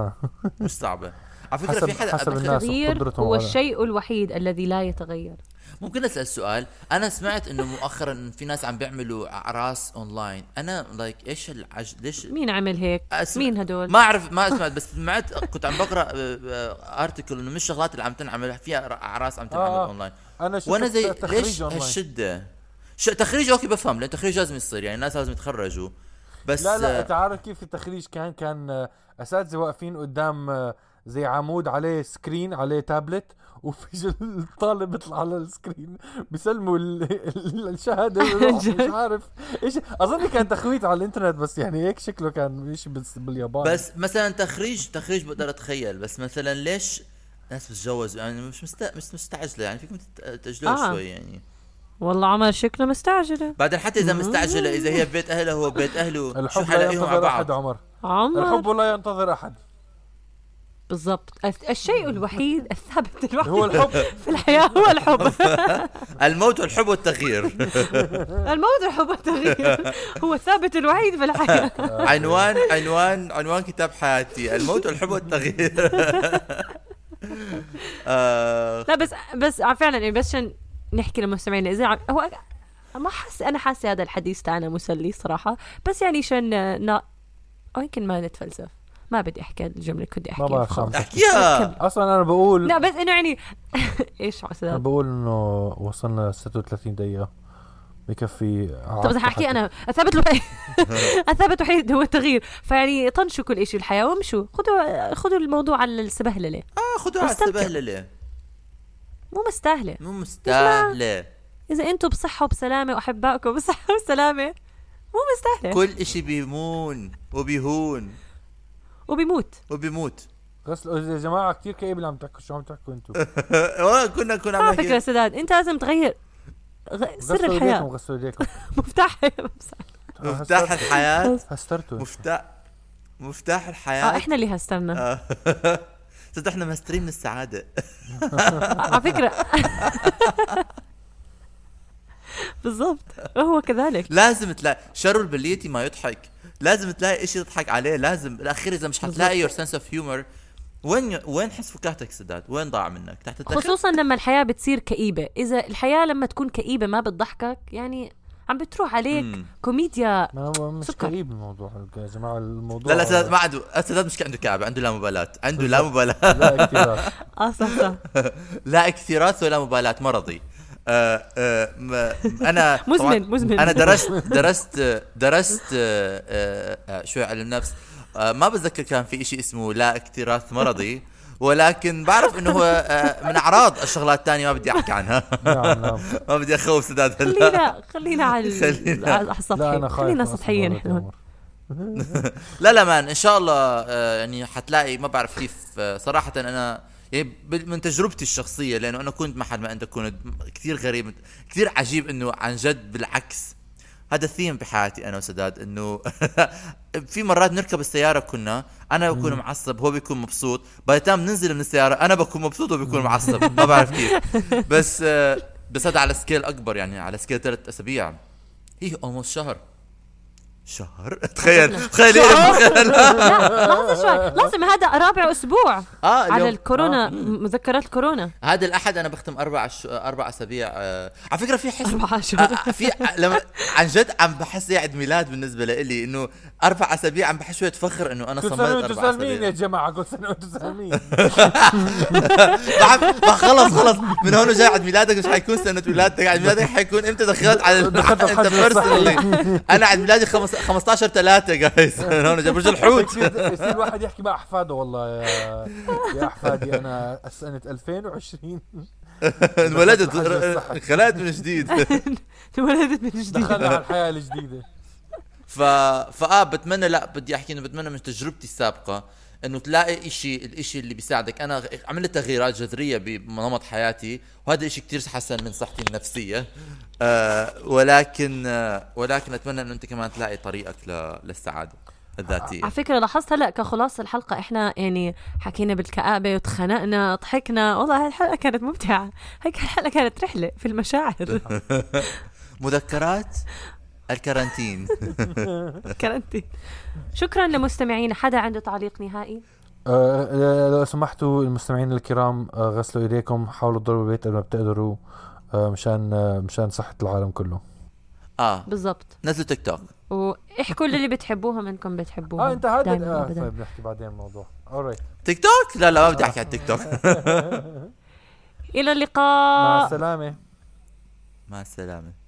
مش صعبة. على فكرة حسب- في حدا حسب الناس التغيير هو الشيء الوحيد الذي لا يتغير. ممكن أسأل سؤال؟ أنا سمعت إنه مؤخرا إن في ناس عم بيعملوا أعراس أونلاين. أنا like إيش العج ليش؟ مين عمل هيك؟ أسمع- مين هدول؟ ما اعرف ما سمعت بس سمعت كنت عم بقرأ article إنه مش الشغلات اللي عم تنعمل فيها أعراس عم تنعمل آه. أونلاين. أنا شفت وأنا زي ليش. هالشدة؟ ش... تخريج okay بفهم لأن تخريج لازم يصير يعني الناس لازم يتخرجوا. بس لا لا انت عارف كيف التخريج كان؟ كان آه، أساتذة واقفين قدام آه، زي عمود عليه screen عليه تابلت وفي الطالب بيطلع على ال screen بيسلموا ال- ال- الشهادة. مش عارف إيش. أظن كان تخويث على الإنترنت بس يعني هيك شكله كان شيء بس باليابان بس مثلا تخريج تخريج بقدر أتخيل بس مثلا ليش ناس بتتجوز؟ يعني مش مست... مش مستعجلة يعني فيكم تاجلوها آه. شوي يعني. والله عمر شكله مستعجلة. بعدين حتى إذا مستعجلة إذا هي ببيت اهلها هو ببيت أهله شو الحب لا ينتظر احد بعض؟ عمر. عمر. الحب لا ينتظر أحد. بالضبط. الشيء الوحيد الثابت الوحيد هو الحب. في الحياة هو الحب. الموت والحب والتغيير. الموت الحب والتغيير هو الثابت الوحيد في الحياة. عنوان عنوان عنوان كتاب حياتي. الموت والحب والتغيير. آه، لا بس بس فعلا يعني بس عشان نحكي للمستمعين إذا هو ما حس أنا حاسة هذا الحديث تاعنا مسلي صراحة. بس يعني عشان نا أو يمكن ما نتفلسف. ما بدي أحكي الجملة اللي كنت ما احكيها خلص. أحكيها! أصلا أنا بقول لا بس إنه يعني إيش أنا عسل بقول إنه وصلنا 36 دقيقة. بكفي طب إذا حاحكي أنا الثابت الوحيد. الثابت الوحيد هو التغيير. فيعني طنشوا كل شيء الحياة وامشوا. خذوا خذوا الموضوع على السبهللة. آه خذوا على. السبهللة. مو مستاهلة. مو مستاهلة. إذا أنتم بصحة وبسلامة وأحبائكم بصحة وسلامه مو مستاهلة. كل إشي بيمون وبيهون. وبيموت. وبيموت. غسلوا يا جماعة كثير كئيب اللي عم تحكوا شو عم تحكوا أنتم والله كنا كنا عم على نحكي- فكرة سداد. أنت لازم تغير غ- سر غسلوا إيديكم الحياة. غسلوا إيديكم. مفتاح. مفتاح الحياة. هسترتوا. مفتاح مفتاح آه الحياة إحنا اللي هسترنا. صدق إحنا مسترين من السعادة. على فكرة. بالضبط. هو كذلك. لازم تلاقي شر البلية ما يضحك. لازم تلاقي إشي تضحك عليه. لازم بالاخير إذا مش حتلاقي your sense of humor وين وين حس فكاهتك سداد؟ وين ضاع منك؟ تحت خصوصا لما الحياة بتصير كئيبة. إذا الحياة لما تكون كئيبة ما بتضحكك يعني عم بتروح عليك مم. كوميديا ما هو مش سكر. كئيب الموضوع يا جماعة الموضوع لا لا سداد ما عنده سداد مش عنده كعبة عنده لا مبالاة عنده لا مبالاة. لا كثير. آه صح صح. لا اكتراث ولا مبالاة مرضي. آه آه أنا مزمن مزمن. أنا درست درست درست آه، شوي علم نفس ما بتذكر كان في إشي اسمه لا اكتراث مرضي. ولكن بعرف إنه هو آه، من أعراض الشغلات الثانية ما بدي أحكي عنها. نعم نعم. ما بدي أخوف سداد هلا. خلينا خلينا على السطحي خلينا سطحيين هون. لا لا man إن شاء الله آه، يعني حتلاقي ما بعرف كيف آه، صراحة أنا يعني من تجربتي الشخصية لأنه أنا كنت محل ما انت كنت كثير غريب كثير عجيب إنه عن جد بالعكس هذا الثيم بحياتي أنا وسداد إنه في مرات نركب السيارة كنا أنا بكون معصب هو بيكون مبسوط by time ننزل من السيارة أنا بكون مبسوط وهو بيكون معصب ما بعرف كيف. بس آه، بس هذا على scale أكبر يعني على scale ثلاث أسابيع. هي almost شهر. شهر. تخيل. تخيل إيه؟ لا لحظة شوي. لازم هذا رابع أسبوع آه على الكورونا مذكرات الكورونا هذا الأحد أنا بختم أربع ش... أربع أسابيع آه. على فكرة في حس أربع آه أشهر. آه، في لما عن جد عم بحس عيد ميلاد بالنسبة لإلي إنه أربع أسابيع عم بحس شوية فخر إنه أنا وأنتم أربع سالمين يا أسابيع. جماعة كل سنة وأنتم سالمين خلص خلص. من هون وجاي عيد ميلادك مش حيكون سنة ولادتك. عيد ميلادك حيكون إمتى دخلت على أنت بيرسونالي أنا عيد ميلادي خمس- 15 3 جايز هون برج الحوت يصير الواحد يحكي مع أحفاده والله يا يا أحفادي أنا سنة 2020 انولدت الحجر الصحي. خلقت من جديد. ولدت من جديد. دخلنا على الحياة الجديدة. ف فآه بتمنى لا بدي أحكي إنه بتمنى من تجربتي السابقة. إنه تلاقي إشي الإشي اللي بيساعدك. أنا عملت تغييرات جذرية بنمط حياتي وهذا إشي كتير حسن من صحتي النفسية. آه ولكن آه ولكن أتمنى إنه أنت كمان تلاقي طريقك للسعادة الذاتية. على فكرة لاحظت هلأ كخلاصة الحلقة إحنا يعني حكينا بالكآبة وتخانقنا ضحكنا. والله هاي الحلقة كانت ممتعة. هيك الحلقة كانت رحلة في المشاعر. مذكرات؟ الكارانتين كرنتي شكرا لمستمعينا حدا عنده تعليق نهائي؟ آه لو سمحتوا المستمعين الكرام آه غسلوا إيديكم حاولوا تضربوا البيت قد ما بتقدروا آه مشان آه مشان صحة العالم كله. آه. بالضبط. نزلوا تيك توك. واحكوا للي بتحبوهم انكم بتحبوهم آه أنت هذا آه. طيب نحكي بعدين الموضوع. Alright تيك توك؟ لا لا ما بدي أحكي على التيك توك. إلى مع اللقاء السلامة. مع السلامة.